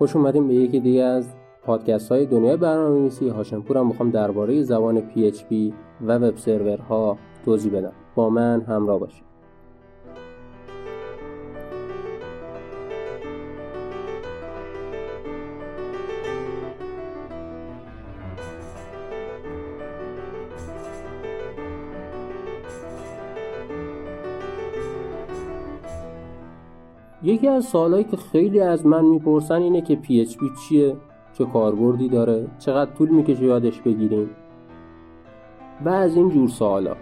خوش اومدیم به یکی دیگه از پادکست های دنیای برنامه نویسی هاشمپورم می‌خوام درباره زبان PHP و وب سرورها توضیح بدم. با من همراه باشید. یکی از سوالایی که خیلی از من می‌پرسن اینه که PHP چیه؟ چه کاربردی داره؟ چقدر طول می‌کشه یادش بگیریم؟ و از این جور سوالا.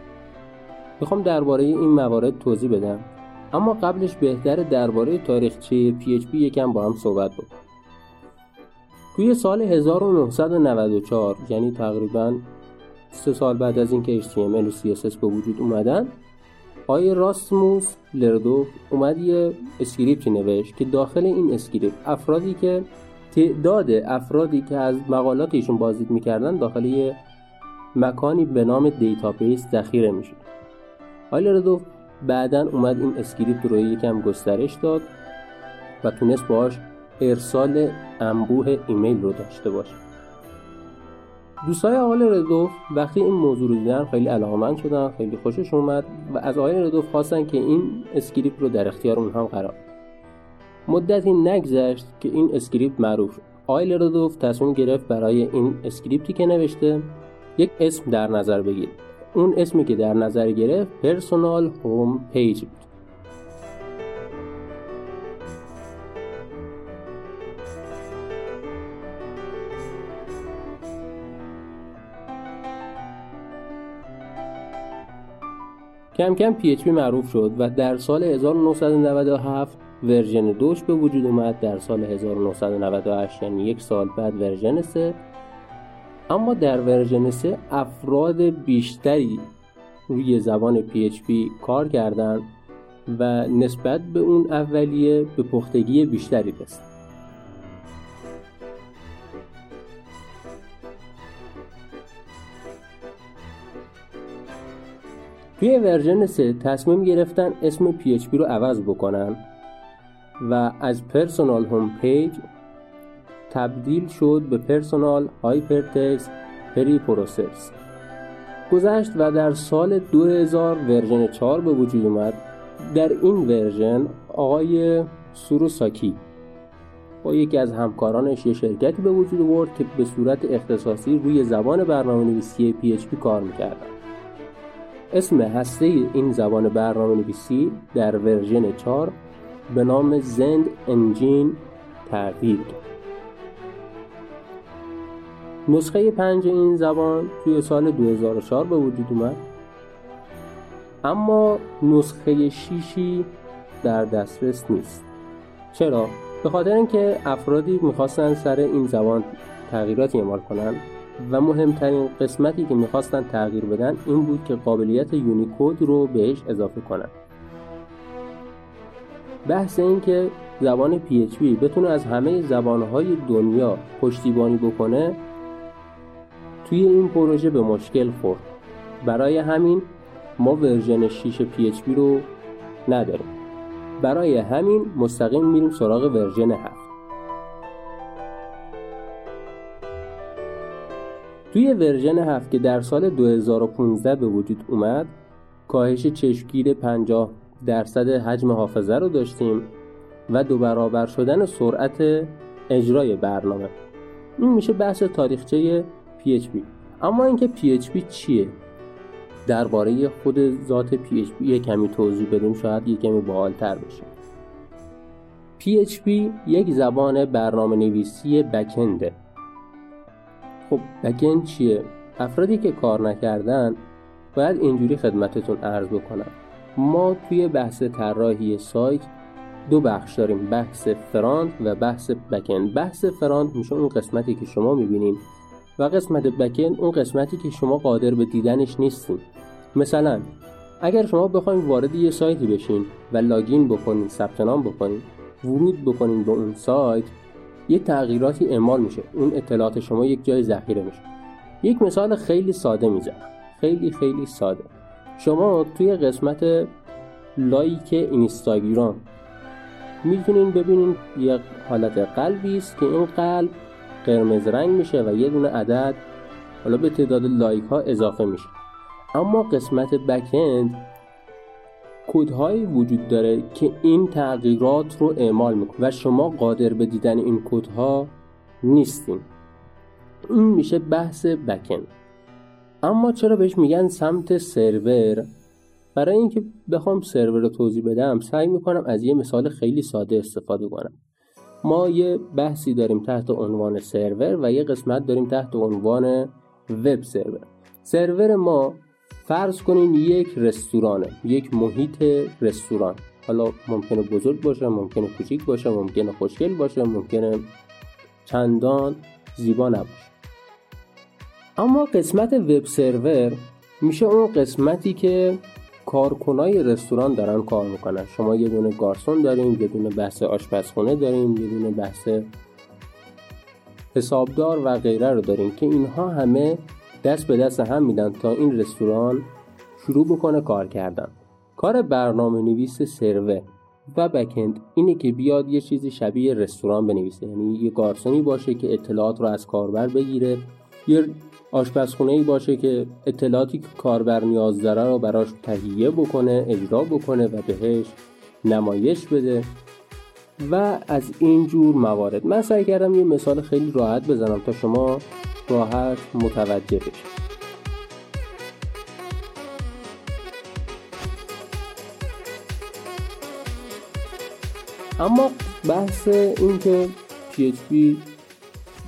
می‌خوام درباره این موارد توضیح بدم. اما قبلش بهتر درباره تاریخچه PHP یکم با هم صحبت بکنم توی سال 1994 یعنی تقریبا سه سال بعد از اینکه HTML و CSS به وجود اومدن آقای راسموس لردورف اومد یه script ی نوشت که داخل این script افرادی که تعداد افرادی که از مقالات ایشون بازدید می‌کردن داخل یه مکانی به نام database ذخیره می‌شد. آقای لردورف بعدا اومد این script رو یکم گسترش داد و تونست باش ارسال انبوه ایمیل رو داشته باشه. دوستای آقای لردورف وقتی این موضوع رو دیدن خیلی علاقمند شدن خیلی خوشش اومد و از آقای لردورف خواستن که این script رو در اختیار اونها قرار مدتی نگذشت که این script معروف شد. آقای لردورف تصمیم گرفت برای این script ی که نوشته یک اسم در نظر بگیرد اون اسمی که در نظر گرفت Personal Home Page بود. کم کم PHP معروف شد و در سال 1997 ورژن دوش به وجود اومد. در سال 1998 یعنی یک سال بعد ورژن 3 اما در ورژن 3 افراد بیشتری روی زبان PHP کار کردند و نسبت به اون اولیه به پختگی بیشتری رسید. توی ورژن 3 تصمیم گرفتن اسم PHP رو عوض بکنن و از Personal Home Page تبدیل شد به Personal Hypertext Preprocessor گذشت و در سال 2000 ورژن 4 به وجود اومد. در این ورژن آقای سوراسکی با یکی از همکارانش یه شرکتی به وجود آورد که به صورت اختصاصی روی زبان برنامه نویسی PHP کار می‌کردن اسم هسته این زبان برنامه نویسی در ورژن 4 به نام زند انجین تغییر. نسخه پنج این زبان توی سال 2004 به وجود اومد. اما نسخه شیشی در دسترس نیست. چرا؟ به خاطر اینکه افرادی می‌خواستن سر این زبان تغییراتی اعمال کنن. و مهمترین قسمتی که می‌خواستن تغییر بدن این بود که قابلیت یونیکود رو بهش اضافه کنن. بحث این که زبان PHP بتونه از همه زبانهای دنیا پشتیبانی بکنه توی این پروژه به مشکل خورد. برای همین ما ورژن 6 PHP رو نداریم. برای همین مستقیم میریم سراغ ورژن 7 توی ورژن 7 که در سال 2015 به وجود اومد کاهش چشمگیر 50 درصد حجم حافظه رو داشتیم و دو برابر شدن سرعت اجرای برنامه. این میشه بحث تاریخچه PHP اما اینکه PHP چیه؟ درباره خود ذات PHP یه کمی توضیح بدیم شاید یه کمی باحالتر بشه. PHP یک زبان برنامه نویسی بکنده خب بکند چیه؟ افرادی که کار نکردن باید اینجوری خدمتتون عرض بکنم. ما توی بحث طراحی سایت دو بخش داریم بحث فرانت و بحث بکند. بحث فرانت میشه اون قسمتی که شما می‌بینین و قسمت بکند اون قسمتی که شما قادر به دیدنش نیستین. مثلا اگر شما بخواید وارد یه سایتی بشین و لاگین بکنین ثبت نام بکنین ورود بکنین به اون سایت یه تغییراتی اعمال میشه. اون اطلاعات شما یک جای ذخیره میشه. یک مثال خیلی ساده می‌زنم. خیلی خیلی ساده. شما توی قسمت لایک اینستاگرام می‌تونین ببینین یک حالت قلبی است که این قلب قرمز رنگ میشه و یه دونه عدد حالا به تعداد لایک ها اضافه میشه. اما قسمت بکند کودهایی وجود داره که این تغییرات رو اعمال می‌کنه و شما قادر به دیدن این کودها نیستین. این میشه بحث بکند اما چرا بهش میگن سمت سرور؟ برای اینکه بخوام سرور رو توضیح بدم سعی می‌کنم از یه مثال خیلی ساده استفاده کنم. ما یه بحثی داریم تحت عنوان سرور و یه قسمت داریم تحت عنوان وب سرور. سرور ما فرض کنین یک رستورانه یک محیط رستوران. حالا ممکنه بزرگ باشه ممکنه کوچیک باشه ممکنه خوشگل باشه ممکنه چندان زیبا نباشه. اما قسمت وب سرور میشه اون قسمتی که کارکنای رستوران دارن کار می‌کنن. شما یه دونه گارسون دارین یه دونه بحث آشپزخونه دارین یه دونه بحث حسابدار و غیره رو دارین که اینها همه دست به دست هم میدن تا این رستوران شروع بکنه کار کردن. کار برنامه نویس سرور و بکند اینه که بیاد یه چیزی شبیه رستوران بنویسه. یعنی یه گارسونی باشه که اطلاعات رو از کاربر بگیره یه آشپزخونه ای باشه که اطلاعاتی که کاربر نیاز داره رو براش تهیه بکنه اجرا بکنه و بهش نمایش بده و از این جور موارد. من سعی کردم یه مثال خیلی راحت بزنم تا شما راحت متوجه بشید اما بحث این که PHP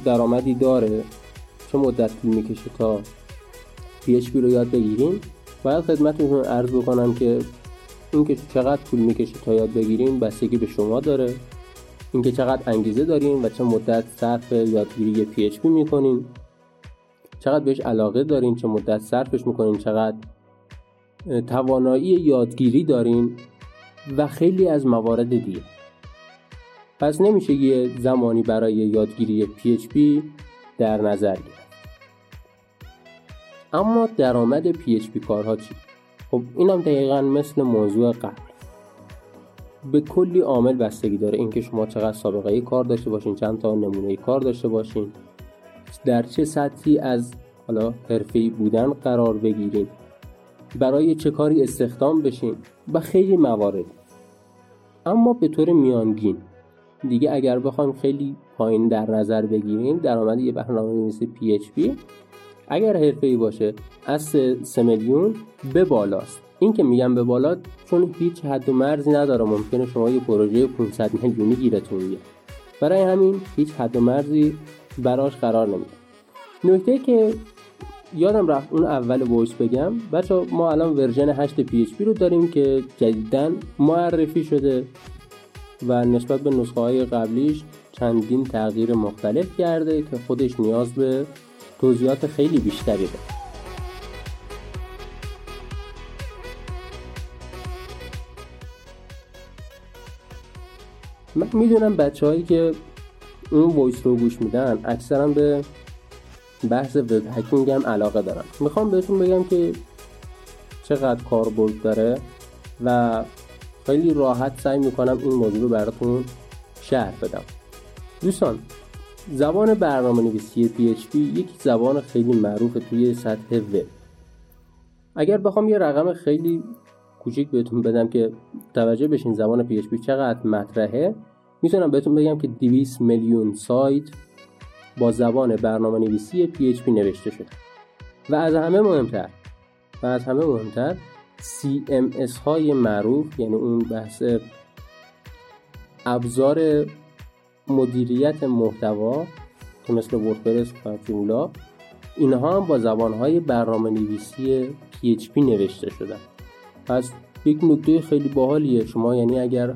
درآمدی داره چه مدت طول می‌کشه تا PHP رو یاد بگیریم؟ باید خدمتتون عرض بکنم که اینکه چقدر طول می‌کشه تا یاد بگیریم بستگی به شما داره. اینکه چقدر انگیزه دارین و چه مدت صرف یادگیری PHP می‌کنین چقدر بهش علاقه دارین چه مدت صرفش می‌کنین چقدر توانایی یادگیری دارین و خیلی از موارد دیگه. پس نمیشه یه زمانی برای یادگیری PHP در نظر گرفت. اما درآمد PHP کارها چی؟ خب اینم دقیقا مثل موضوع قبل. به کلی عامل بستگی داره اینکه شما چقدر سابقه کار داشته باشین چند تا نمونه کار داشته باشین. در چه سطحی از حالا حرفه‌ای بودن قرار بگیرین برای چه کاری استخدام بشین و خیلی موارد. اما به طور میانگین. دیگه اگر بخوایم خیلی پایین در نظر بگیریم درآمد یه برنامه نویس PHP اگر حرفه‌ای باشه از 3 میلیون به بالاست. این که میگم به بالا چون هیچ حد و مرزی نداره. ممکنه شما یه پروژه 500 میلیونی گیرتون بیاد. برای همین هیچ حد و مرزی براش قرار نمیده نکته که یادم رفت اون اول voice بگم بچه ها ما الان ورژن 8 PHP رو داریم که جدیدا معرفی شده و نسبت به نسخه های قبلیش چندین تغییر مختلف کرده که خودش نیاز به توضیحات خیلی بیشتری داره. من می‌دونم بچه هایی که اون voice رو گوش میدن اکثرا به بحث web hacking هم علاقه دارن می‌خوام بهتون بگم که چقدر کاربرد داره و خیلی راحت سعی می‌کنم این موضوع رو براتون شرح بدم. دوستان زبان برنامه نویسی PHP یک زبان خیلی معروف توی سطح وب اگر بخوام یه رقم خیلی کوچیک بهتون بدم که توجه بشین زبان PHP چقدر مطرحه می‌تونم بهتون بگم که 200 میلیون سایت با زبان برنامه نویسی PHP نوشته شده. و از همه مهمتر و از همه مهمتر CMS های معروف یعنی اون بحث ابزار مدیریت محتوا که مثل وردپرس و جولا اینها هم با زبان های برنامه نویسی PHP نوشته شدن. پس یک نکته خیلی باحالیه شما یعنی اگر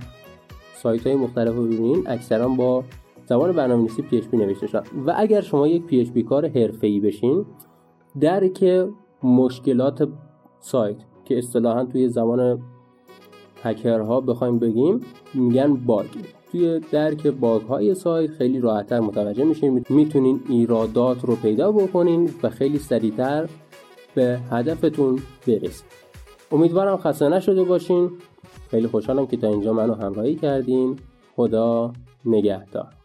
سایت های مختلف رو ببینید اکثرا با زبان برنامه نویسی PHP نوشته شدن و اگر شما یک PHP کار حرفه‌ای بشین درک مشکلات سایت که اصطلاحا توی زبان هکرها بخوایم بگیم میگن باگ. توی درک باگ های سایت خیلی راحتتر متوجه میشین می‌تونین ایرادات رو پیدا بکنین و خیلی سریعتر به هدفتون برسید. امیدوارم خسته نشده باشین. خیلی خوشحالم که تا اینجا منو همراهی کردین. خدا نگهدار.